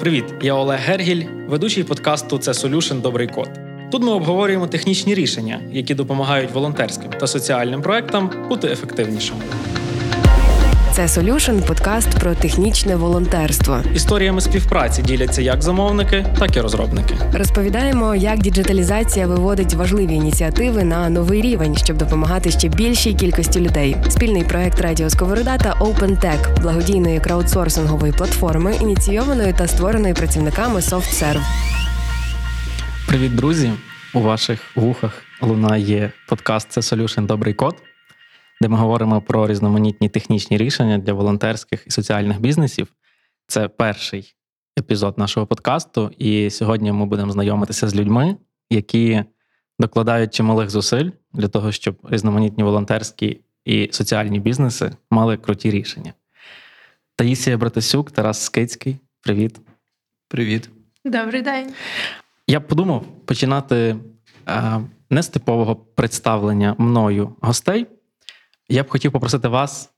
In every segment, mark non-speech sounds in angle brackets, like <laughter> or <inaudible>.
Привіт, я Олег Гергіль, ведучий подкасту Це Solution Добрий код. Тут ми обговорюємо технічні рішення, які допомагають волонтерським та соціальним проектам бути ефективнішими. Це Solution – подкаст про технічне волонтерство. Історіями співпраці діляться як замовники, так і розробники. Розповідаємо, як діджиталізація виводить важливі ініціативи на новий рівень, щоб допомагати ще більшій кількості людей. Спільний проект Радіо Сковорода та OpenTech – благодійної краудсорсингової платформи, ініційованої та створеної працівниками SoftServe. Привіт, друзі! У ваших вухах лунає подкаст Це Solution Добрий код де ми говоримо про різноманітні технічні рішення для волонтерських і соціальних бізнесів. Це перший епізод нашого подкасту, і сьогодні ми будемо знайомитися з людьми, які докладають чималих зусиль для того, щоб різноманітні волонтерські і соціальні бізнеси мали круті рішення. Таїсія Братасюк, Тарас Скицький. Привіт. Привіт. Добрий день. Я подумав починати е, не з типового представлення мною гостей, я б хотів попросити вас,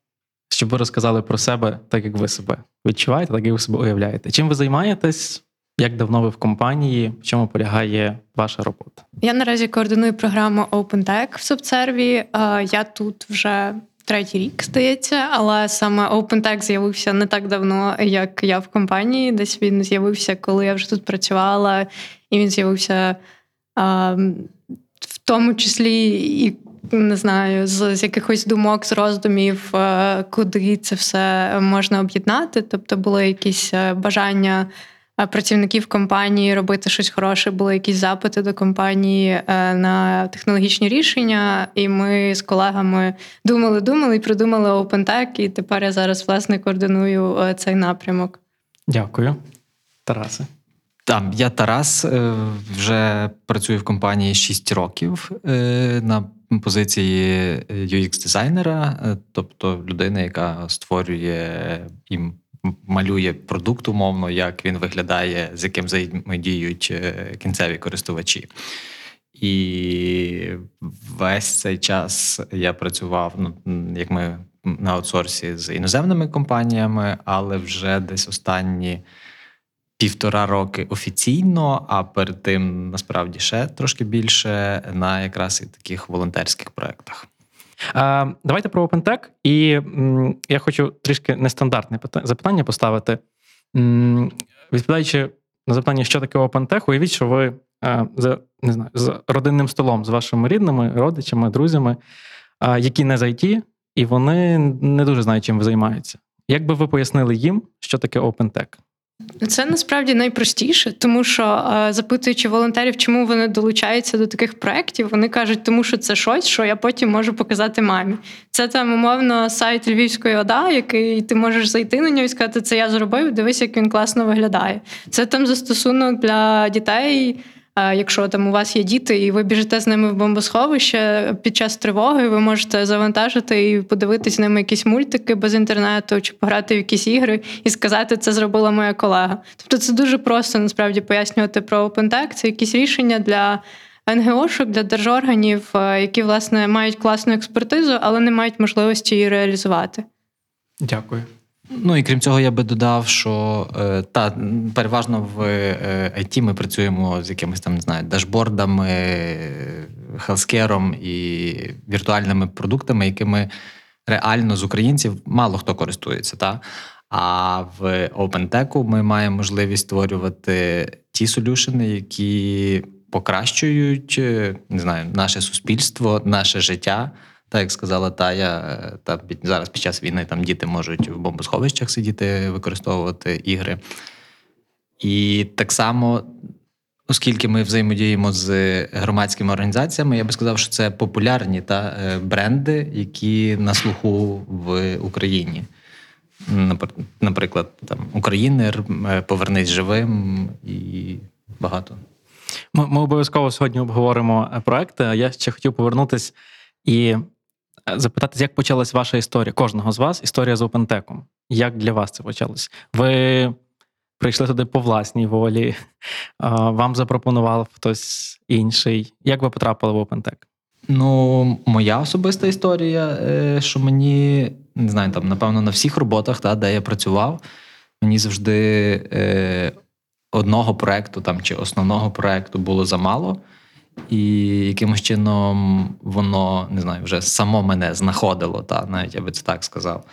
щоб ви розказали про себе так, як ви себе відчуваєте, так як ви себе уявляєте. Чим ви займаєтесь? Як давно ви в компанії? В чому полягає ваша робота? Я наразі координую програму OpenTech в SubServe. Я тут вже третій рік здається, але саме OpenTech з'явився не так давно, як я в компанії. Десь він з'явився, коли я вже тут працювала, і він з'явився в тому числі і не знаю, з, з якихось думок, з роздумів, е, куди це все можна об'єднати. Тобто були якісь е, бажання е, працівників компанії робити щось хороше, були якісь запити до компанії на технологічні рішення. І ми з колегами думали, думали і придумали OpenTech, І тепер я зараз власне координую цей напрямок. Дякую, Тарасе. Там я Тарас, вже працюю в компанії 6 років на позиції UX-дизайнера, е, тобто людина, яка створює і малює продукт умовно, як він виглядає, з яким взаємодіють е, кінцеві користувачі. І весь цей час я працював, ну як ми на аутсорсі з іноземними компаніями, але вже десь останні півтора роки офіційно, а перед тим насправді ще трошки більше на якраз і таких волонтерських проєктах. Давайте про OpenTech. І я хочу трішки нестандартне запитання поставити. Відповідаючи на запитання, що таке OpenTech, уявіть, що ви за не знаю, з родинним столом з вашими рідними, родичами, друзями, які не з IT, і вони не дуже знають, чим ви займаєтеся. Як би ви пояснили їм, що таке OpenTech? Це насправді найпростіше, тому що запитуючи волонтерів, чому вони долучаються до таких проєктів, вони кажуть, тому що це щось, що я потім можу показати мамі. Це там умовно сайт Львівської ОДА, який ти можеш зайти на нього і сказати, це я зробив, дивись, як він класно виглядає. Це там застосунок для дітей. Якщо там у вас є діти, і ви біжите з ними в бомбосховище під час тривоги, ви можете завантажити і подивитись з ними якісь мультики без інтернету, чи пограти в якісь ігри і сказати, це зробила моя колега. Тобто це дуже просто насправді пояснювати про OpenTech. Це якісь рішення для. НГОшок для держорганів, які власне мають класну експертизу, але не мають можливості її реалізувати. Дякую. Ну і крім цього, я би додав, що е, та переважно в IT е, ми працюємо з якимись там не знаю, дашбордами, хелскером і віртуальними продуктами, якими реально з українців мало хто користується. Та? А в OpenTech ми маємо можливість створювати ті солюшени, які покращують е, не знаю, наше суспільство, наше життя. Так як сказала Тая, е, та зараз під час війни там діти можуть в бомбосховищах сидіти, використовувати ігри. І так само, оскільки ми взаємодіємо з громадськими організаціями, я би сказав, що це популярні та е, бренди, які на слуху в Україні. Наприклад, там Українер, е, Повернись живим і багато. Ми, ми обов'язково сьогодні обговоримо проекти. Я ще хотів повернутися і запитати, як почалась ваша історія, кожного з вас, історія з OpenTech. Як для вас це почалось? Ви прийшли туди по власній волі, <laughs> вам запропонував хтось інший. Як ви потрапили в OpenTech? Ну, моя особиста історія, е, що мені не знаю, там, напевно, на всіх роботах, та, де я працював, мені завжди е, одного проекту там чи основного проекту було замало. І якимось чином воно не знаю, вже само мене знаходило, та навіть я би це так сказав.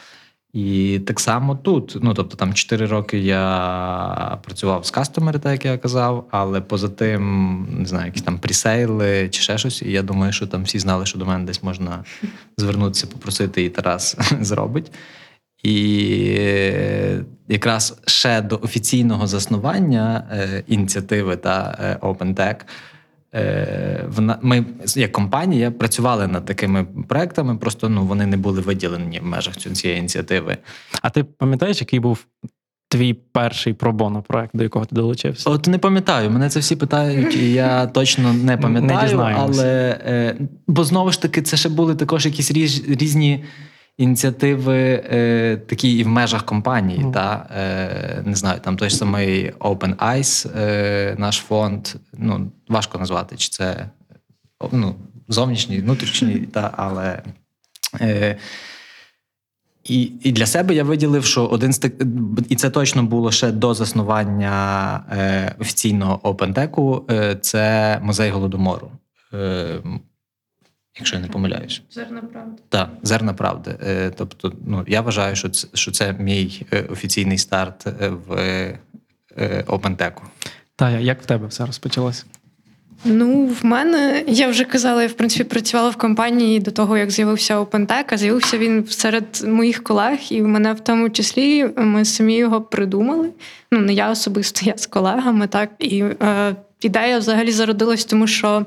І так само тут. Ну тобто, там 4 роки я працював з кастомери, так як я казав, але поза тим, не знаю, якісь там пресейли чи ще щось. І я думаю, що там всі знали, що до мене десь можна звернутися, попросити, і Тарас <laughs> зробить. І якраз ще до офіційного заснування е, ініціативи та е, OpenTech ми як компанія працювали над такими проектами, просто ну вони не були виділені в межах цієї ініціативи. А ти пам'ятаєш, який був твій перший пробоно проект, до якого ти долучився? От не пам'ятаю, мене це всі питають, і я точно не Не пам'ятаю. дізнаємось. але е, бо знову ж таки, це ще були також якісь різ, різні ініціативи, е, такі і в межах компанії. Мгм. Та, е, не знаю, там той самий Open Eyes, е, наш фонд. Ну, важко назвати, чи це ну, зовнішній, внутрішній, <laughs> та, але. Е, і, і для себе я виділив, що один з так, і це точно було ще до заснування е, офіційного OpenTech, е, це музей голодомору. Е, якщо я не помиляюсь. Зерна правда. Так, зерна правди. Е, тобто, ну я вважаю, що це, що це мій е, офіційний старт е, в е, OpenTech. Та як в тебе все розпочалося? Ну, в мене я вже казала, я в принципі працювала в компанії до того, як з'явився OpenTech, а з'явився він серед моїх колег, і в мене в тому числі ми самі його придумали. Ну, не я особисто, я з колегами, так. І е, ідея взагалі зародилась, тому що.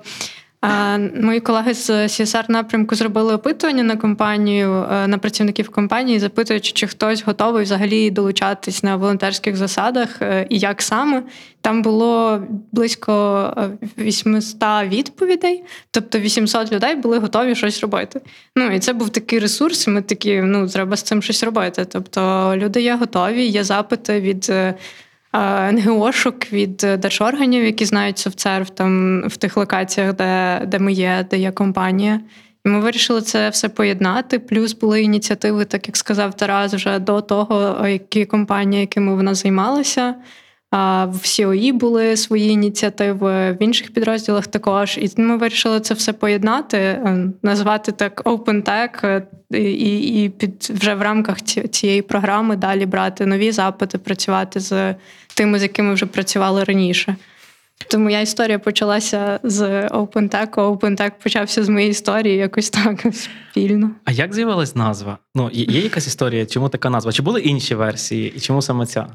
Е, Мої колеги з CSR напрямку зробили опитування на компанію е, на працівників компанії, запитуючи, чи хтось готовий взагалі долучатись на волонтерських засадах е, і як саме. Там було близько е, 800 відповідей, тобто 800 людей були готові щось робити. Ну і це був такий ресурс. Ми такі, ну треба з цим щось робити. Тобто люди є готові, є запити від. <laughs> НГОшок від держорганів, які знають софтсерв там в тих локаціях, де, де ми є, де є компанія. І ми вирішили це все поєднати. Плюс були ініціативи, так як сказав Тарас, вже до того, які компанії, якими вона займалася. А В COE були свої ініціативи, в інших підрозділах також. І ми вирішили це все поєднати, е, назвати так OpenTech, е, і, і під вже в рамках цієї програми далі брати нові запити, працювати з тими, з якими вже працювали раніше. Тому моя історія почалася з OpenTech, а OpenTech почався з моєї історії якось так спільно. А як з'явилась назва? Ну, є якась історія, чому така назва? Чи були інші версії, і чому саме ця?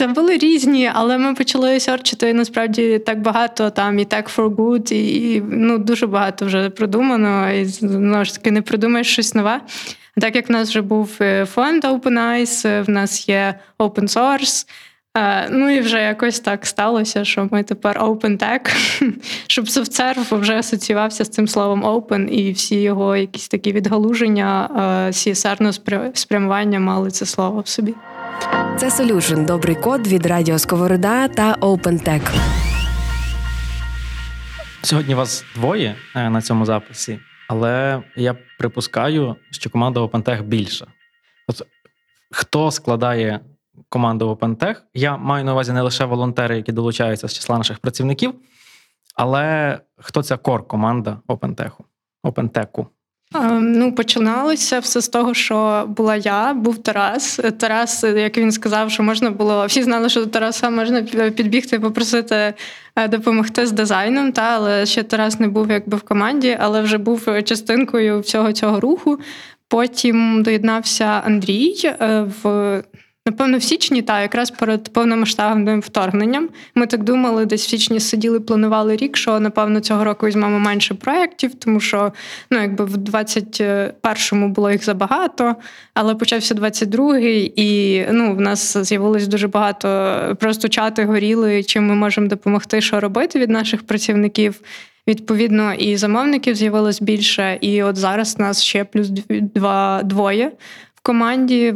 Це були різні, але ми почали серчити насправді так багато там і Tech for Good, і, і ну дуже багато вже придумано. І знову ж таки не придумаєш щось нове. А так як в нас вже був е, фонд Open Eyes, е, в нас є Open Source. е, Ну і вже якось так сталося, що ми тепер Open Tech, <laughs> щоб SoftServe вже асоціювався з цим словом Open, і всі його якісь такі відгалуження CSR спрямування мали це слово в собі. Це Solution – добрий код від Радіо Сковорода та OpenTech. Сьогодні вас двоє е, на цьому записі, але я припускаю, що команда OpenTech більша. От хто складає команду OpenTech? Я маю на увазі не лише волонтери, які долучаються з числа наших працівників, але хто ця кор команда OpenTech? OpenTech? Е, Ну, починалося все з того, що була я, був Тарас. Тарас, як він сказав, що можна було, всі знали, що до Тараса можна підбігти попросити е, допомогти з дизайном, та але ще Тарас не був якби в команді, але вже був частинкою всього цього руху. Потім доєднався Андрій е, в. Напевно, в січні, та якраз перед повномасштабним вторгненням. Ми так думали, десь в січні сиділи, планували рік, що напевно цього року візьмемо менше проєктів, тому що ну, якби в 21-му було їх забагато, але почався 22-й, і ну, в нас з'явилось дуже багато просто чати горіли, чим ми можемо допомогти, що робити від наших працівників. Відповідно, і замовників з'явилось більше, і от зараз нас ще плюс два двоє в команді.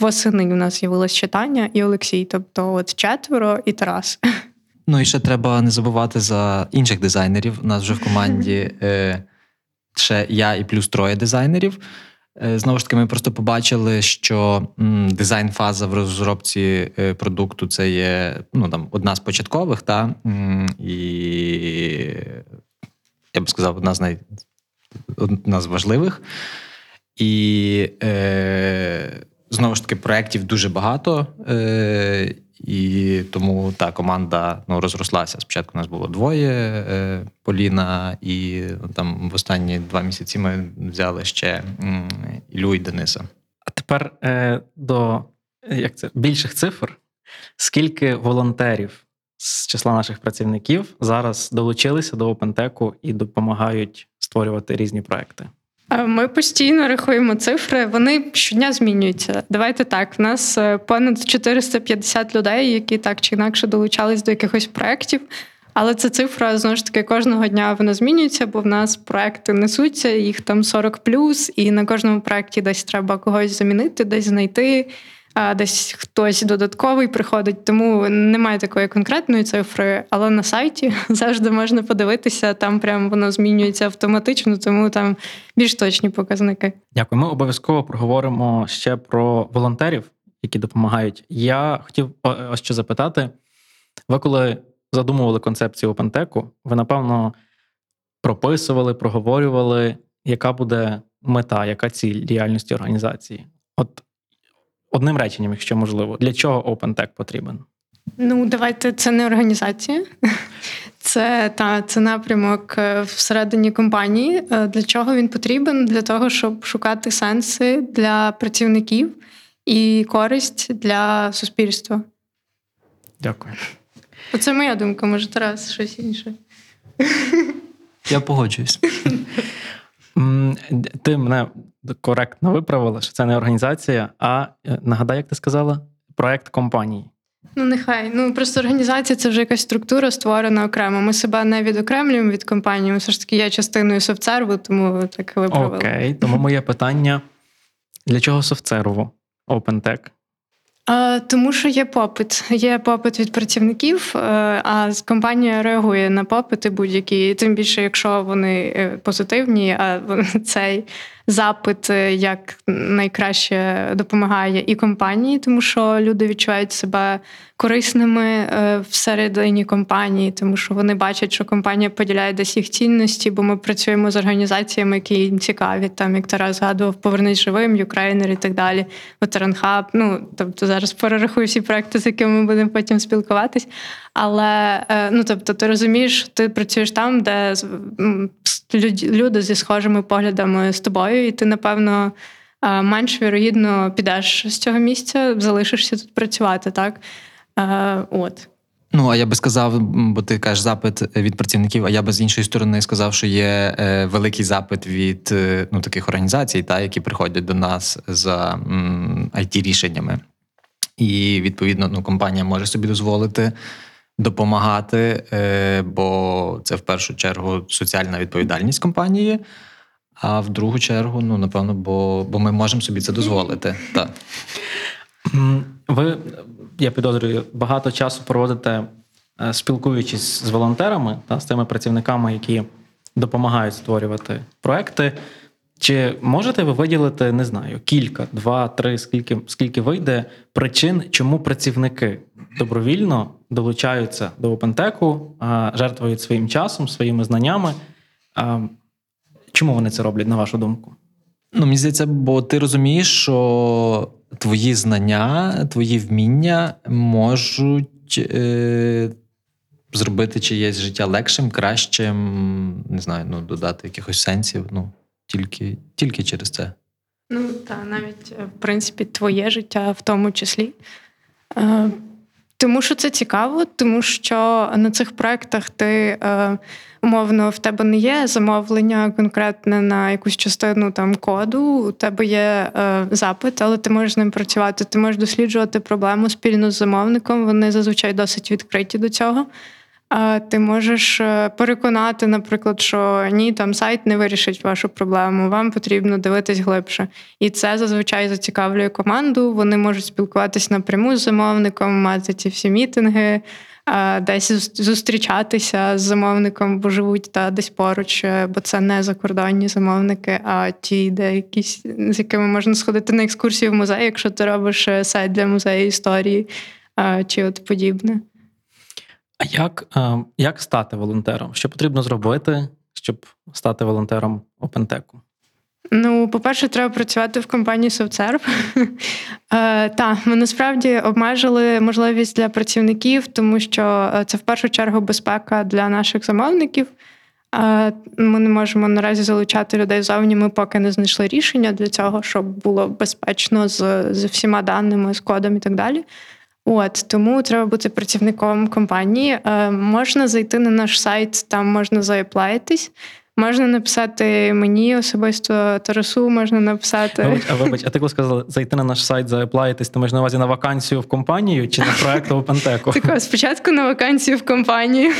Восени у нас з'явилось читання і Олексій. Тобто, от четверо і Тарас. Ну і ще треба не забувати за інших дизайнерів. У нас вже в команді е, ще я і плюс троє дизайнерів. Е, Знову ж таки, ми просто побачили, що м, дизайн-фаза в розробці е, продукту це є ну, там, одна з початкових, та, м, і я би сказав, одна з най... одна з важливих. І е, знову ж таки, проєктів дуже багато. Е, і тому та команда ну, розрослася. Спочатку у нас було двоє е, Поліна, і ну, там в останні два місяці ми взяли ще м, Ілю і Дениса. А тепер е, до е, як це, більших цифр. Скільки волонтерів з числа наших працівників зараз долучилися до OpenTech і допомагають створювати різні проекти? Ми постійно рахуємо цифри, вони щодня змінюються. Давайте так. В нас е, понад 450 людей, які так чи інакше долучались до якихось проєктів. Але ця цифра знову ж таки кожного дня вона змінюється, бо в нас проекти несуться, їх там 40 і на кожному проєкті десь треба когось замінити, десь знайти, а десь хтось додатковий приходить. Тому немає такої конкретної цифри, але на сайті <laughs> завжди можна подивитися, там прямо воно змінюється автоматично, тому там більш точні показники. Дякую. Ми обов'язково проговоримо ще про волонтерів, які допомагають. Я хотів ось що запитати. Ви коли задумували концепцію OpenTech, ви напевно прописували, проговорювали, яка буде мета, яка ціль діяльності організації. От одним реченням, якщо можливо, для чого OpenTech потрібен? Ну, давайте це не організація, <laughs> це та це напрямок е, всередині компанії. Е, Для чого він потрібен? Для того, щоб шукати сенси для працівників і користь для суспільства. Дякую. Оце моя думка, може, Тарас, щось інше. Я погоджуюсь. Ти мене коректно виправила, що це не організація, а е, нагадай, як ти сказала, проект компанії. Ну, нехай. Ну просто організація це вже якась структура створена окремо. Ми себе не відокремлюємо від компанії. Ми все ж таки є частиною софтсерву, тому так виправили. Окей, тому моє питання: для чого софтсерву OpenTech? А, тому що є попит. Є попит від працівників, е, а компанія реагує на попити будь-які. Тим більше, якщо вони е, позитивні, а <laughs> цей запит е, як найкраще допомагає і компанії, тому що люди відчувають себе корисними е, всередині компанії, тому що вони бачать, що компанія поділяє десь їх цінності, бо ми працюємо з організаціями, які їм цікаві, там як Тарас згадував, повернись живим, Ukraїner і так далі, Veteran Hub. Ну тобто зараз перерахую всі проекти, з якими ми будемо потім спілкуватись. Але е, ну тобто, ти розумієш, ти працюєш там, де люди зі схожими поглядами з тобою, і ти, напевно, е, менш вірогідно підеш з цього місця, залишишся тут працювати, так? Е, От. Ну, а я би сказав, бо ти кажеш запит від працівників, а я би з іншої сторони сказав, що є е, великий запит від е, ну, таких організацій, та, які приходять до нас за it рішеннями. І відповідно ну, компанія може собі дозволити допомагати, е, бо це в першу чергу соціальна відповідальність компанії. А в другу чергу, ну напевно, бо, бо ми можемо собі це дозволити. <laughs> Так. Ви, я підозрюю, багато часу проводите, е, спілкуючись з волонтерами та з тими працівниками, які допомагають створювати проекти. Чи можете ви виділити, не знаю, кілька, два, три, скільки, скільки вийде причин, чому працівники добровільно долучаються до OpenTech, а, жертвують своїм часом, своїми знаннями? Чому вони це роблять, на вашу думку? Ну, мені здається, бо ти розумієш, що твої знання, твої вміння можуть е, зробити чиєсь життя легшим, кращим, не знаю, ну, додати якихось сенсів. Ну, тільки, тільки через це. Ну та навіть е, в принципі твоє життя в тому числі. Тому що це цікаво, тому що на цих проектах ти е, умовно в тебе не є замовлення конкретне на якусь частину там коду. У тебе є е, запит, але ти можеш з ним працювати. Ти можеш досліджувати проблему спільно з замовником. Вони зазвичай досить відкриті до цього. Ти можеш е, переконати, наприклад, що ні, там сайт не вирішить вашу проблему, вам потрібно дивитись глибше. І це зазвичай зацікавлює команду. Вони можуть спілкуватись напряму з замовником, мати ці всі мітинги, десь зустрічатися з замовником, бо живуть та десь поруч, е, бо це не закордонні замовники, а ті, де якісь з якими можна сходити на екскурсію в музей, якщо ти робиш е, сайт для музею історії чи от подібне. А як, е, як стати волонтером? Що потрібно зробити, щоб стати волонтером OpenTech? Ну, по-перше, треба працювати в компанії SoftServe. <laughs> Е, Так, ми насправді обмежили можливість для працівників, тому що е, це в першу чергу безпека для наших замовників. Ми не можемо наразі залучати людей зовні. Ми поки не знайшли рішення для цього, щоб було безпечно з, з всіма даними, з кодом і так далі. От тому треба бути працівником компанії. Е, можна зайти на наш сайт, там можна заеплаїтись. Можна написати мені особисто Тарасу, можна написати. Вибач, а вибач, а ти коли сказала зайти на наш сайт, заеплаїтись, ти маєш на увазі на вакансію в компанію чи на проект OpenTech? Тако, спочатку на вакансію в компанію,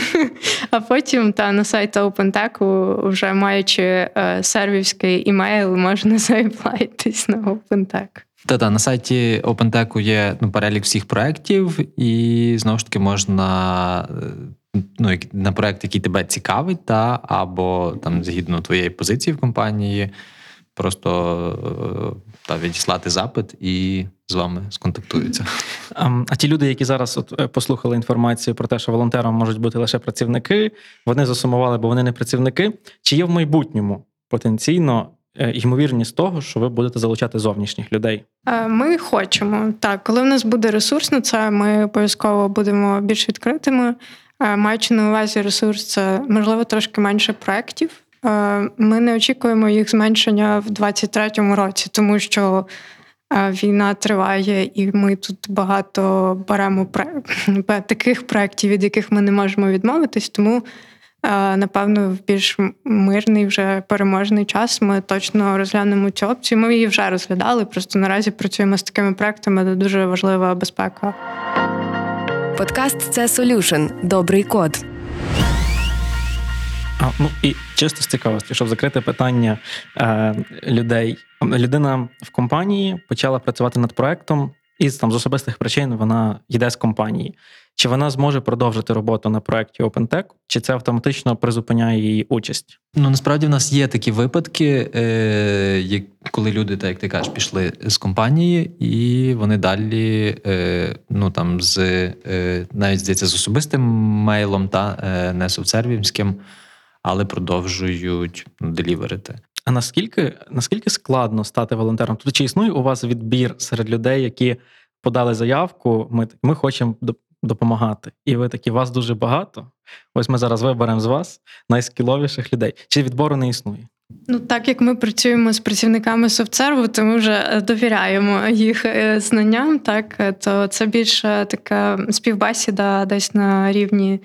а потім та на сайт OpenTech, вже маючи е, сервівський імейл, можна заеплайтись на OpenTech. Та-та, на сайті OpenTech є ну, перелік всіх проєктів, і знову ж таки можна е, ну, на проєкт, який тебе цікавить, та, або там згідно твоєї позиції в компанії, просто е, та, відіслати запит і з вами сконтактуються. А, а ті люди, які зараз от е, послухали інформацію про те, що волонтером можуть бути лише працівники, вони засумували, бо вони не працівники. Чи є в майбутньому потенційно ймовірність того, що ви будете залучати зовнішніх людей? Е, Ми хочемо. Так, коли в нас буде ресурс на це, ми обов'язково будемо більш відкритими. Е, Маючи на увазі ресурс, це можливо трошки менше проєктів. Е, Ми не очікуємо їх зменшення в 2023 році, тому що е, війна триває, і ми тут багато беремо <laughs> таких проєктів, від яких ми не можемо відмовитись. Тому Е, Напевно, в більш мирний вже переможний час ми точно розглянемо цю опцію. Ми її вже розглядали. Просто наразі працюємо з такими проектами, де дуже важлива безпека. Подкаст це Solution – добрий код. А, ну і чисто з цікавості, щоб закрити питання е, людей. Людина в компанії почала працювати над проектом, і там з особистих причин вона йде з компанії. Чи вона зможе продовжити роботу на проекті OpenTech, чи це автоматично призупиняє її участь? Ну насправді в нас є такі випадки, е, коли люди, так як ти кажеш, пішли з компанії, і вони далі, е, ну там з е, навіть здається, з особистим мейлом, та е, не софтсервівським, але продовжують ну, деліверити. А наскільки наскільки складно стати волонтером? Тобто, чи існує у вас відбір серед людей, які подали заявку? Ми ми хочемо доп- допомагати, і ви такі вас дуже багато. Ось ми зараз виберемо з вас найскіловіших людей. Чи відбору не існує? Ну, так як ми працюємо з працівниками софтсерву, то ми вже е, довіряємо їх е, знанням, так е, то це більше така співбесіда десь на рівні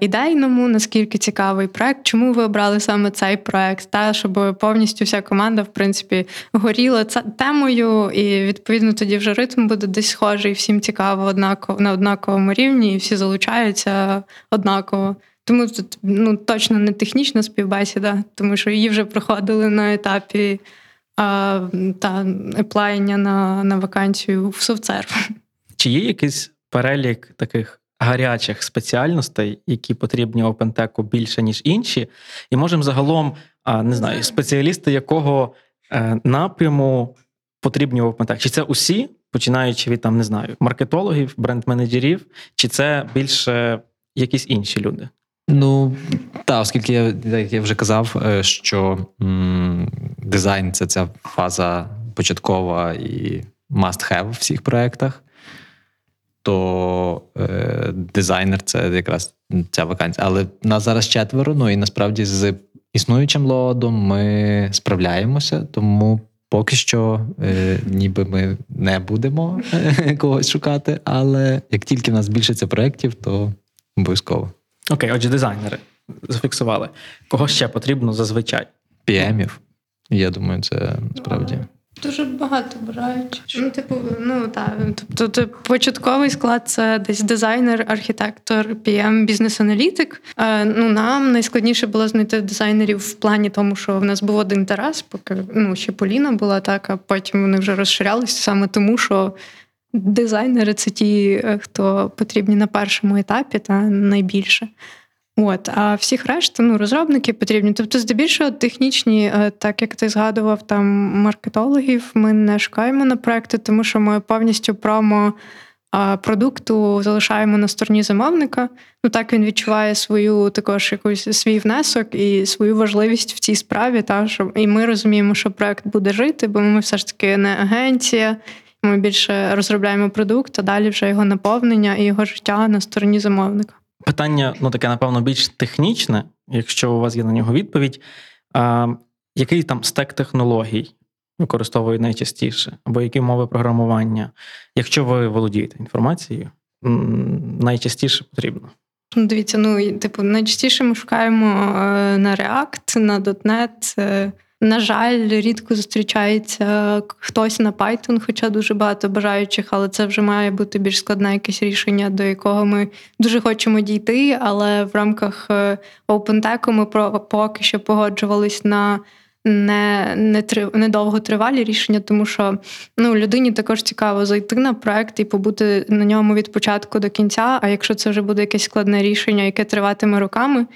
ідейному, наскільки цікавий проект, чому ви обрали саме цей проект, та щоб повністю вся команда, в принципі, горіла ца- темою, і відповідно тоді вже ритм буде десь схожий, всім цікаво однаково на однаковому рівні, і всі залучаються однаково. Тому тут ну, точно не технічна співбесіда, тому що її вже проходили на етапі а, та еплаєння на, на вакансію в софтсерв. Чи є якийсь перелік таких гарячих спеціальностей, які потрібні OpenTech більше, ніж інші? І можемо загалом, не знаю, спеціалісти якого е, напряму потрібні в OpenTech? Чи це усі, починаючи від там, не знаю, маркетологів, бренд-менеджерів, чи це більше якісь інші люди? Ну так, оскільки я як я вже казав, е, що м, дизайн це ця фаза початкова і must have в всіх проєктах, то е, дизайнер це якраз ця вакансія. Але нас зараз четверо. Ну і насправді з існуючим лодом ми справляємося, тому. Поки що, е, ніби ми не будемо е, <laughs> когось шукати, але як тільки в нас збільшиться проєктів, то обов'язково. Окей, отже, дизайнери зафіксували. Кого ще потрібно зазвичай? PM-ів. Я думаю, це насправді. Дуже багато бажаючих. Ну, типу, ну так. Тобто, початковий склад це десь дизайнер, архітектор, PM, бізнес-аналітик. Е, ну, нам найскладніше було знайти дизайнерів в плані тому, що в нас був один Тарас, поки ну, ще Поліна була так, а потім вони вже розширялися саме тому, що дизайнери це ті, е, хто потрібні на першому етапі, та найбільше. От, а всіх решта, ну, розробники потрібні. Тобто, здебільшого, технічні, е, так як ти згадував, там маркетологів, ми не шукаємо на проекти, тому що ми повністю промо продукту залишаємо на стороні замовника. Ну так він відчуває свою також якусь свій внесок і свою важливість в цій справі. Та, що, І ми розуміємо, що проект буде жити, бо ми все ж таки не агенція. Ми більше розробляємо продукт, а далі вже його наповнення і його життя на стороні замовника. Питання, ну таке, напевно, більш технічне, якщо у вас є на нього відповідь. А, Який там стек технологій використовують найчастіше, або які мови програмування, якщо ви володієте інформацією, найчастіше потрібно? Ну, Дивіться, ну типу, найчастіше ми шукаємо е, на React, на .NET, на жаль, рідко зустрічається хтось на Python, хоча дуже багато бажаючих, але це вже має бути більш складне якесь рішення, до якого ми дуже хочемо дійти. Але в рамках е, OpenTech ми поки що погоджувались на не не, не довготривалі рішення, тому що ну, людині також цікаво зайти на проект і побути на ньому від початку до кінця. А якщо це вже буде якесь складне рішення, яке триватиме роками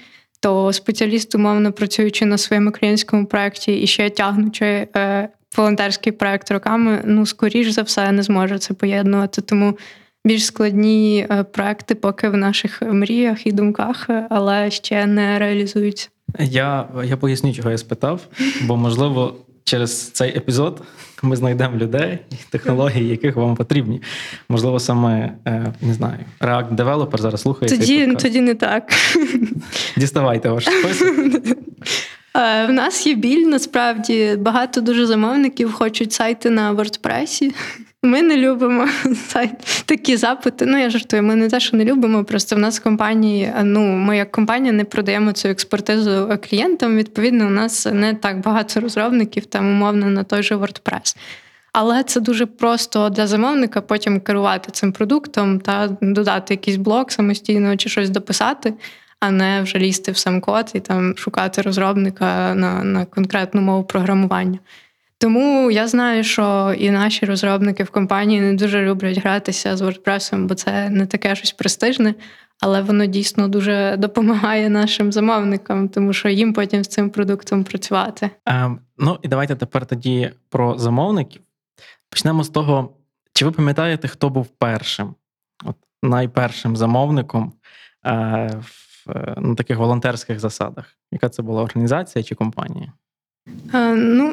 то спеціаліст, умовно працюючи на своєму клієнтському проєкті і ще тягнучи е, волонтерський проєкт роками, ну скоріш за все не зможе це поєднувати. Тому більш складні е, проекти поки в наших мріях і думках, але ще не реалізуються. Я я поясню, чого я спитав, бо можливо через цей епізод <laughs> ми знайдемо людей і технології, яких вам потрібні. Можливо, саме е, не знаю, React Developer зараз слухає. Тоді тоді не так. <laughs> Діставайте ваш список. <laughs> Е, в нас є біль, насправді багато дуже замовників хочуть сайти на WordPress. Ми не любимо <laughs> такі запити. Ну, я жартую, ми не те, що не любимо. Просто в нас в компанії, ну, ми як компанія не продаємо цю експертизу клієнтам. Відповідно, у нас не так багато розробників, там умовно на той же WordPress. Але це дуже просто для замовника потім керувати цим продуктом та додати якийсь блок самостійно чи щось дописати, а не вже лізти в сам код і там шукати розробника на, на конкретну мову програмування. Тому я знаю, що і наші розробники в компанії не дуже люблять гратися з WordPress, бо це не таке щось престижне, але воно дійсно дуже допомагає нашим замовникам, тому що їм потім з цим продуктом працювати. Е, ну і давайте тепер тоді про замовників. Почнемо з того, чи ви пам'ятаєте, хто був першим, от найпершим замовником е, в е, на таких волонтерських засадах? Яка це була організація чи компанія? Е, ну,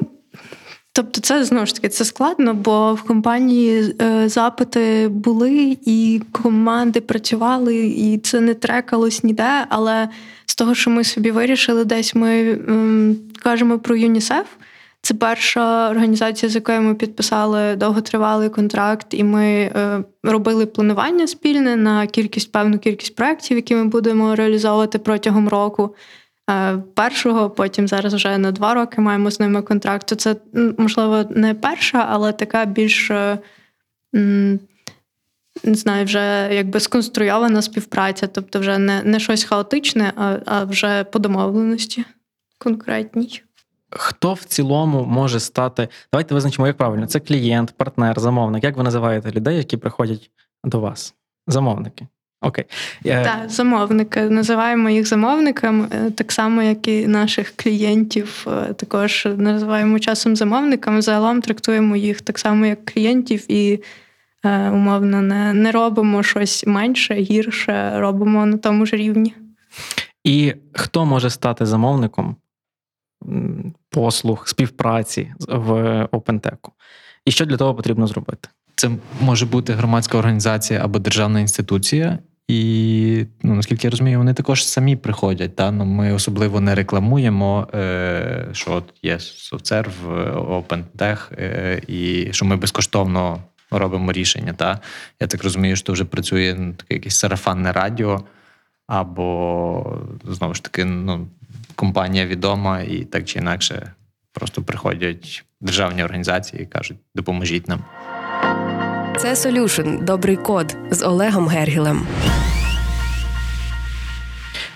Тобто, це знову ж таки це складно, бо в компанії е, запити були, і команди працювали, і це не трекалось ніде. Але з того, що ми собі вирішили, десь ми е, кажемо про ЮНІСЕФ. Це перша організація, з якою ми підписали довготривалий контракт, і ми е, робили планування спільне на кількість певну кількість проєктів, які ми будемо реалізовувати протягом року. Е, першого, потім зараз вже на два роки маємо з ними контракт. Це можливо не перша, але така більш е, не знаю, вже якби сконструйована співпраця, тобто вже не не щось хаотичне, а, а вже по домовленості конкретній. Хто в цілому може стати? Давайте визначимо, як правильно: це клієнт, партнер, замовник. Як ви називаєте людей, які приходять до вас? Замовники. Окей. Так, замовники. Називаємо їх замовниками, е, так само, як і наших клієнтів. Е, також називаємо часом замовниками. Загалом трактуємо їх так само, як клієнтів, і е, умовно не, не робимо щось менше, гірше, робимо на тому ж рівні. І хто може стати замовником послуг, співпраці в OpenTech? І що для того потрібно зробити? Це може бути громадська організація або державна інституція, і ну, наскільки я розумію, вони також самі приходять. Та? Ну, Ми особливо не рекламуємо, е, що от є софтсерв, OpenTech, е, і що ми безкоштовно робимо рішення. Та? Я так розумію, що вже працює ну, таке якесь сарафанне радіо, або знову ж таки, ну, компанія відома і так чи інакше просто приходять державні організації і кажуть, допоможіть нам. Це Solution – добрий код з Олегом Гергілем.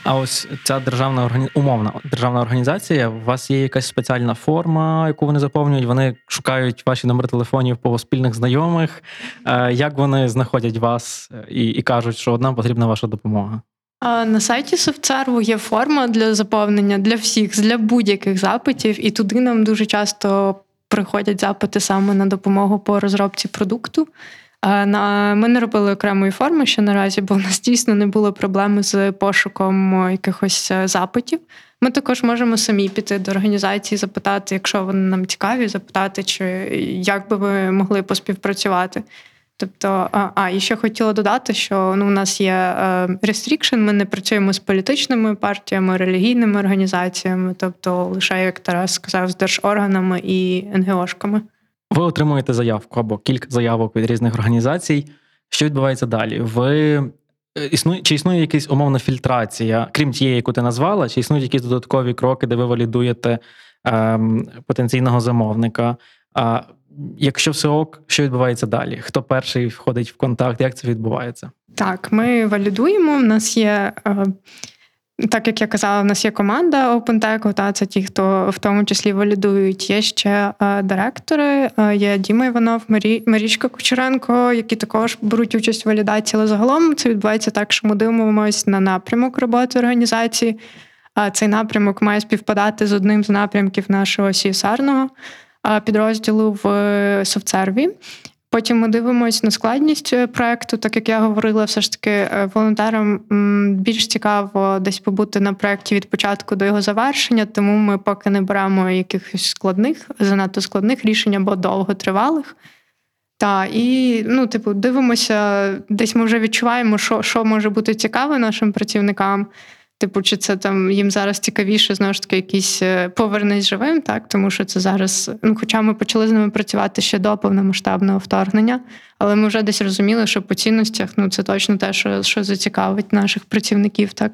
А ось ця державна органі... умовна державна організація. У вас є якась спеціальна форма, яку вони заповнюють. Вони шукають ваші номери телефонів по спільних знайомих. Е, Як вони знаходять вас е, і, і кажуть, що нам потрібна ваша допомога? На сайті SoftServe є форма для заповнення для всіх, для будь-яких запитів, і туди нам дуже часто приходять запити саме на допомогу по розробці продукту. Ми не робили окремої форми ще наразі, бо в нас дійсно не було проблеми з пошуком якихось е, запитів. Ми також можемо самі піти до організації, запитати, якщо вони нам цікаві, запитати, чи як би ви могли поспівпрацювати. Тобто, а, а і ще хотіла додати, що ну, у нас є restriction, ми не працюємо з політичними партіями, релігійними організаціями, тобто лише, як Тарас сказав, з держорганами і НГОшками. Ви отримуєте заявку або кілька заявок від різних організацій. Що відбувається далі? Ви е, існує чи існує якась умовна фільтрація, крім тієї, яку ти назвала, чи існують якісь додаткові кроки, де ви валідуєте ем, потенційного замовника? Якщо все ок, що відбувається далі? Хто перший входить в контакт? Як це відбувається? Так, ми валідуємо. У нас є. Е, так як я казала, у нас є команда OpenTech, та це ті, хто в тому числі валідують. Є ще е, директори, е, є Діма Іванов, Марі, Марічка Кучеренко, які також беруть участь в валідації. Але загалом це відбувається так, що ми дивимося на напрямок роботи організації. А цей напрямок має співпадати з одним з напрямків нашого CSR-ного підрозділу в софтсерві. Потім ми дивимося на складність е, проекту, так як я говорила, все ж таки е, волонтерам більш цікаво десь побути на проєкті від початку до його завершення, тому ми поки не беремо якихось складних, занадто складних рішень або довготривалих. Та і ну, типу, дивимося, десь ми вже відчуваємо, що що може бути цікаве нашим працівникам. Типу, чи це там їм зараз цікавіше, знову ж таки, якийсь е, повернись живим, так тому що це зараз. Ну, хоча ми почали з ними працювати ще до повномасштабного вторгнення, але ми вже десь розуміли, що по цінностях ну це точно те, що що зацікавить наших працівників, так.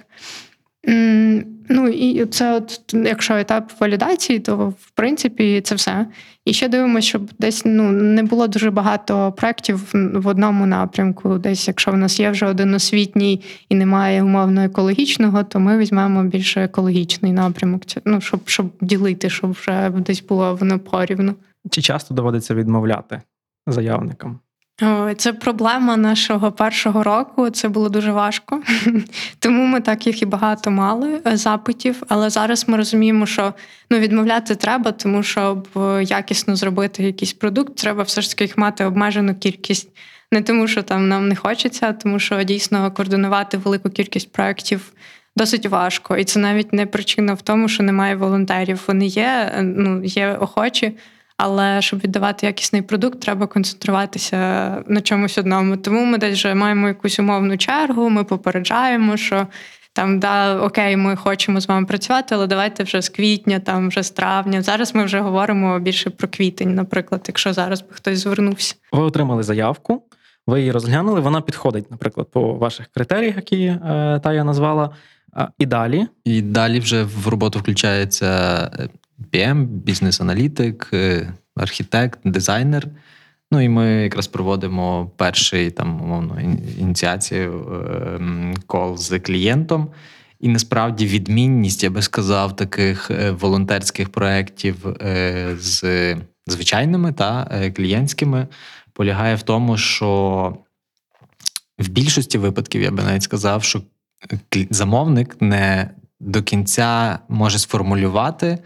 Ну і це, от, якщо етап валідації, то в принципі це все. І ще дивимося, щоб десь ну не було дуже багато проєктів в одному напрямку. Десь, якщо в нас є вже один освітній і немає умовно екологічного, то ми візьмемо більше екологічний напрямок. Ну щоб щоб ділити, щоб вже десь було воно порівну. Чи часто доводиться відмовляти заявникам? Це проблема нашого першого року. Це було дуже важко, <laughs> тому ми так їх і багато мали е, запитів. Але зараз ми розуміємо, що ну відмовляти треба, тому щоб якісно зробити якийсь продукт, треба все ж таки їх мати обмежену кількість. Не тому, що там нам не хочеться, а тому що дійсно координувати велику кількість проєктів досить важко. І це навіть не причина в тому, що немає волонтерів. Вони є, е, ну є охочі. Але щоб віддавати якісний продукт, треба концентруватися на чомусь одному. Тому ми десь вже маємо якусь умовну чергу. Ми попереджаємо, що там да, окей, ми хочемо з вами працювати, але давайте вже з квітня, там вже з травня. Зараз ми вже говоримо більше про квітень, наприклад, якщо зараз би хтось звернувся. Ви отримали заявку, ви її розглянули. Вона підходить, наприклад, по ваших критеріях, які е, та я назвала. І далі. І далі вже в роботу включається PM, бізнес-аналітик, е, архітект, дизайнер. Ну і ми якраз проводимо перший там умовно ініціацію ем, кол з клієнтом. І насправді відмінність, я би сказав, таких е, волонтерських проєктів е, з звичайними та клієнтськими полягає в тому, що в більшості випадків я би навіть сказав, що замовник не до кінця може сформулювати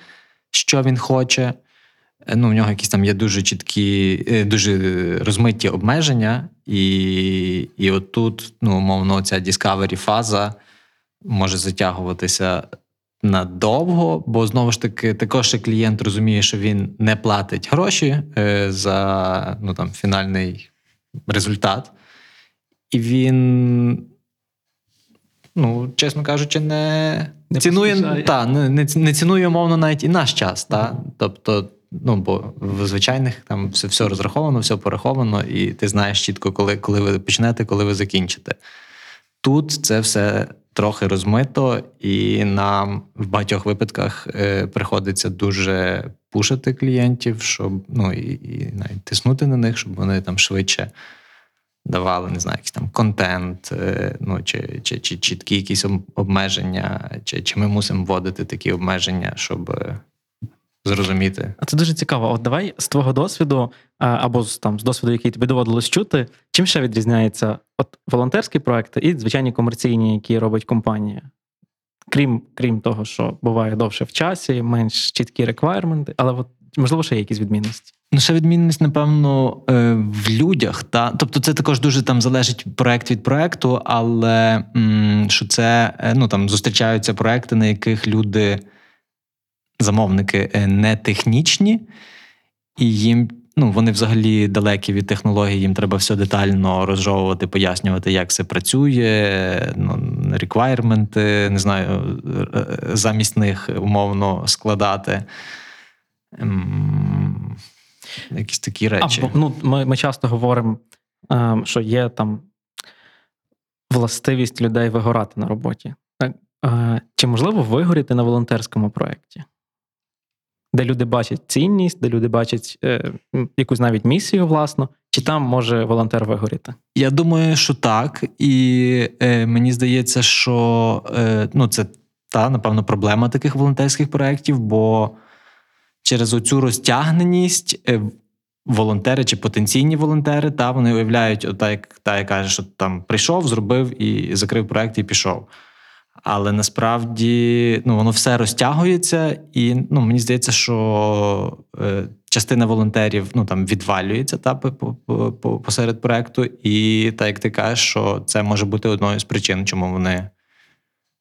що він хоче. Е, ну, В нього якісь там є дуже чіткі, е, дуже розмиті обмеження, і і отут, ну, умовно, ця discovery фаза може затягуватися надовго, бо знову ж таки, також клієнт розуміє, що він не платить гроші е, за ну, там, фінальний результат. І він ну, чесно кажучи, не, не цінує та, не, не цінує умовно навіть і наш час. Та? Тобто, ну, бо в звичайних там все все розраховано, все пораховано, і ти знаєш чітко, коли, коли ви почнете, коли ви закінчите. Тут це все. Трохи розмито, і нам в багатьох випадках е, приходиться дуже пушити клієнтів, щоб ну і, і навіть тиснути на них, щоб вони там швидше давали, не знаю, якийсь там контент, е, ну чи, чи, чи чіткі якісь обмеження, чи, чи ми мусимо вводити такі обмеження, щоб е, зрозуміти. А це дуже цікаво. От давай з твого досвіду, або з там з досвіду, який тобі доводилось чути, чим ще відрізняється от волонтерські проекти і звичайні комерційні, які робить компанія. Крім, крім того, що буває довше в часі, менш чіткі реквайрменти, але от, можливо, ще є якісь відмінності. Ну, ще відмінність, напевно, е, в людях. Та? Тобто, це також дуже там залежить проект від проекту, але що це е, ну, там, зустрічаються проекти, на яких люди, замовники, е, не технічні, і їм. Ну, вони взагалі далекі від технологій, їм треба все детально розжовувати, пояснювати, як це працює, ну, реквайрменти, не знаю, замість них умовно складати. Якісь такі речі. Або, ну, ми, ми часто говоримо, ем, що є там властивість людей вигорати на роботі. Так? Е, Чи можливо вигоріти на волонтерському проєкті? Де люди бачать цінність, де люди бачать е, якусь навіть місію власну, чи там може волонтер вигоріти? Я думаю, що так. І е, мені здається, що е, ну, це та, напевно, проблема таких волонтерських проєктів, бо через оцю розтягненість е, волонтери чи потенційні волонтери, та, вони уявляють, ота, як та, яка каже, що там прийшов, зробив і закрив проєкт і пішов. Але насправді ну, воно все розтягується, і ну, мені здається, що е, частина волонтерів ну, там, відвалюється та, по, по, по, посеред проекту, і так як ти кажеш, що це може бути одною з причин, чому вони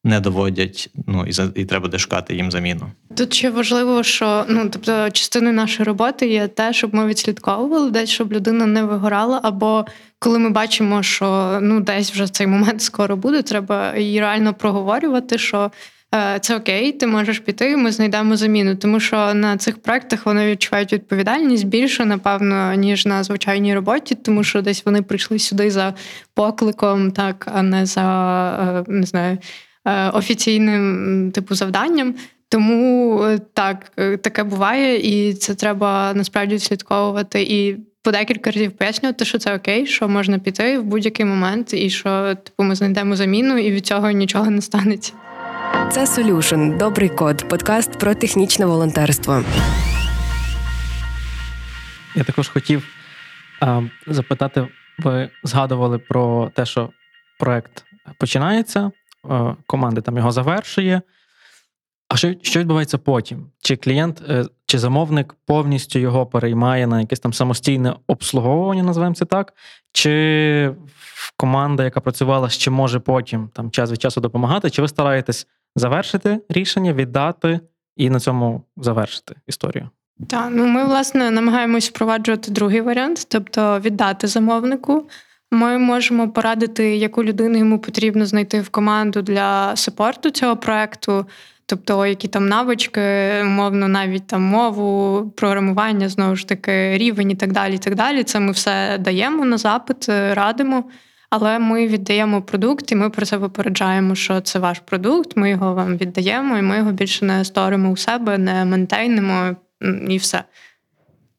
не доводять, ну і, за, і треба буде шукати їм заміну. Тут ще важливо, що ну тобто частиною нашої роботи є те, щоб ми відслідковували десь, щоб людина не вигорала. Або коли ми бачимо, що ну десь вже цей момент скоро буде, треба її реально проговорювати, що. е, Це окей, ти можеш піти, ми знайдемо заміну. Тому що на цих проектах вони відчувають відповідальність більше, напевно, ніж на звичайній роботі, тому що десь вони прийшли сюди за покликом, так, а не за е, не знаю, офіційним типу завданням. Тому е, так, е, таке буває, і це треба насправді відслідковувати і по декілька разів пояснювати, що це окей, що можна піти в будь-який момент, і що типу ми знайдемо заміну, і від цього нічого не станеться. Це Solution – добрий код, подкаст про технічне волонтерство. Я також хотів а, запитати: ви згадували про те, що проект починається, е, команда там його завершує. А що, що відбувається потім? Чи клієнт, е, чи замовник повністю його переймає на якесь там самостійне обслуговування, називаємо це так? Чи команда, яка працювала, ще може потім там час від часу допомагати? Чи ви стараєтесь завершити рішення, віддати і на цьому завершити історію? Так, ну ми власне намагаємось впроваджувати другий варіант, тобто віддати замовнику. Ми можемо порадити, яку людину йому потрібно знайти в команду для супорту цього проекту, тобто які там навички, умовно, навіть там мову, програмування, знову ж таки, рівень і так далі. і так далі. Це ми все даємо на запит, е, радимо. Але ми віддаємо продукт, і ми про це попереджаємо, що це ваш продукт. Ми його вам віддаємо, і ми його більше не сторимо у себе, не ментейнимо і все.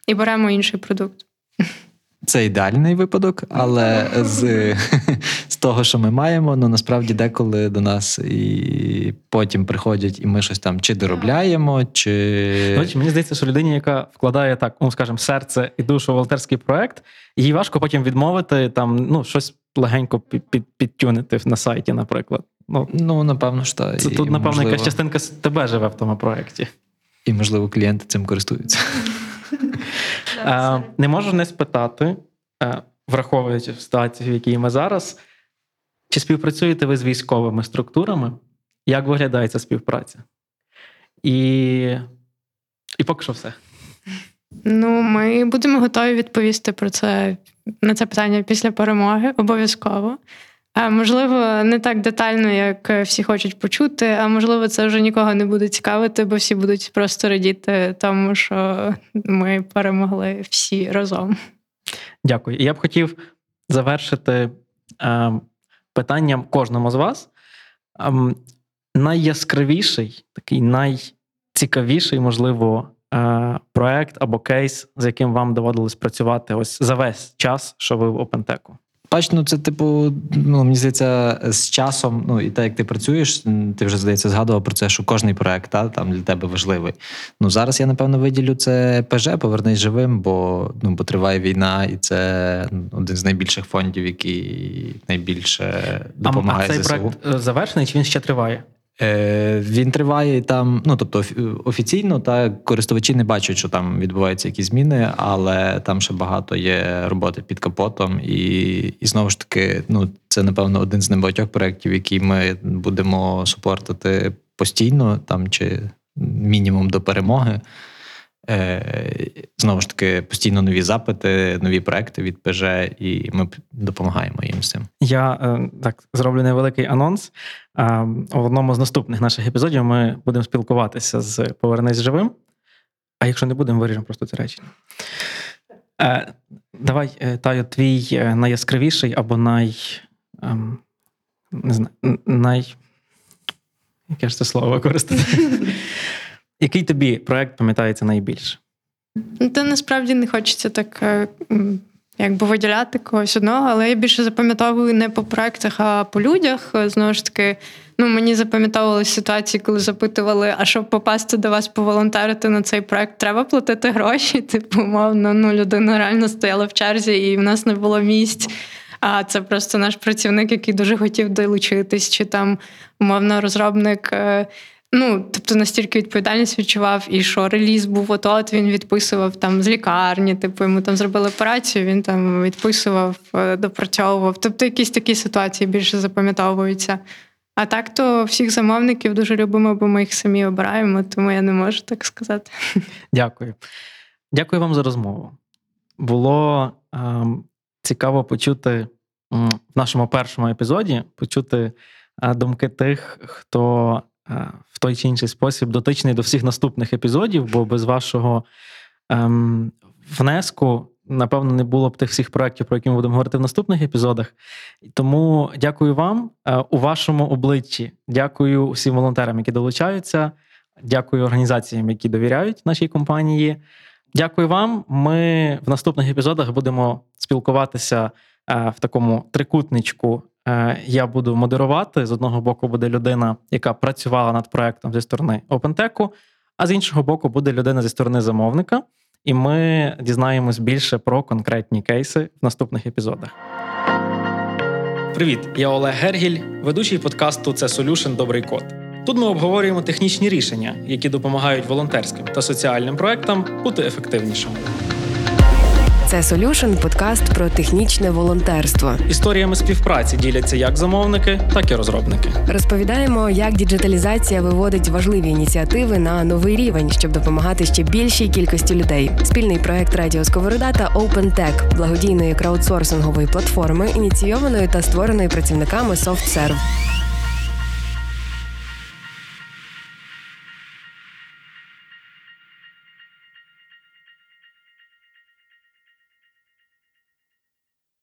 І беремо інший продукт. <laughs> Це ідеальний випадок, але з, з того, що ми маємо, ну насправді деколи до нас і потім приходять, і ми щось там чи доробляємо, чи. До мені здається, що людині, яка вкладає так, ну скажімо, серце і душу в волонтерський проект, їй важко потім відмовити там ну щось легенько під, під, підтюнити на сайті, наприклад. Ну Ну, напевно ж так. це І, тут, напевно, можливо, якась частинка тебе живе в тому проєкті. І, можливо, клієнти цим користуються. Е, не можу не спитати, е, враховуючи ситуацію, в якій ми зараз, чи співпрацюєте ви з військовими структурами? Як виглядає ця співпраця? І, і поки що все. Ну, ми будемо готові відповісти про це на це питання після перемоги, обов'язково. Можливо, не так детально, як всі хочуть почути, а можливо, це вже нікого не буде цікавити, бо всі будуть просто радіти тому, що ми перемогли всі разом. Дякую. Я б хотів завершити е, питанням кожному з вас. Ем, найяскравіший, такий найцікавіший, можливо, е, проект або кейс, з яким вам доводилось працювати ось за весь час, що ви в OpenTech? Бач, ну це типу, ну мені здається, з часом, ну і так як ти працюєш, ти вже здається згадував про це, що кожний проект та, там для тебе важливий. Ну зараз я напевно виділю це ПЖ, повернись живим, бо ну бо триває війна, і це один з найбільших фондів, який найбільше допомагає а цей ЗСУ. проект е, завершений чи він ще триває? Е, він триває там, ну тобто офі- офіційно та користувачі не бачать, що там відбуваються якісь зміни, але там ще багато є роботи під капотом. І, і знову ж таки, ну це напевно один з небагатьох проєктів, які ми будемо супортити постійно, там чи мінімум до перемоги. Е, знову ж таки, постійно нові запити, нові проекти від ПЖ, і ми допомагаємо їм з цим. Я е, так зроблю невеликий анонс. Е, В одному з наступних наших епізодів ми будемо спілкуватися з Повернись живим. А якщо не будемо, виріжемо просто це речення. Е, Давай, е, Таю, твій е, найяскравіший або най. ем, Не знаю, най. Яке ж це слово використати? <laughs> Який тобі проект пам'ятається найбільше? Ну, Та насправді не хочеться так е, якби виділяти когось одного, але я більше запам'ятовую не по проектах, а по людях. Е, Знову ж таки, ну мені запам'ятовувалися ситуації, коли запитували, а щоб попасти до вас поволонтерити на цей проект, треба платити гроші. <laughs> Типу, умовно, ну людина реально стояла в черзі, і в нас не було місць. А це просто наш працівник, який дуже хотів долучитись, чи там умовно розробник. Ну, тобто настільки відповідальність відчував, і що реліз був от він відписував там з лікарні, типу йому там зробили операцію, він там відписував, е, допрацьовував. Тобто якісь такі ситуації більше запам'ятовуються. А так то всіх замовників дуже любимо, бо ми їх самі обираємо, тому я не можу так сказати. <laughs> Дякую. Дякую вам за розмову. Було ем, цікаво почути в нашому першому епізоді почути е, думки тих, хто е, той чи інший спосіб дотичний до всіх наступних епізодів, бо без вашого ем, внеску. Напевно, не було б тих всіх проєктів, про які ми будемо говорити в наступних епізодах. Тому дякую вам Е, у вашому обличчі. Дякую усім волонтерам, які долучаються. Дякую організаціям, які довіряють нашій компанії. Дякую вам. Ми в наступних епізодах будемо спілкуватися в такому трикутничку. Е, Я буду модерувати. З одного боку буде людина, яка працювала над проектом зі сторони OpenTech, а з іншого боку буде людина зі сторони замовника. І ми дізнаємось більше про конкретні кейси в наступних епізодах. Привіт, я Олег Гергіль, ведучий подкасту Це Solution Добрий код. Тут ми обговорюємо технічні рішення, які допомагають волонтерським та соціальним проектам бути ефективнішими. Це Solution – подкаст про технічне волонтерство. Історіями співпраці діляться як замовники, так і розробники. Розповідаємо, як діджиталізація виводить важливі ініціативи на новий рівень, щоб допомагати ще більшій кількості людей. Спільний проект Радіо Сковорода та OpenTech – благодійної краудсорсингової платформи, ініційованої та створеної працівниками SoftServe.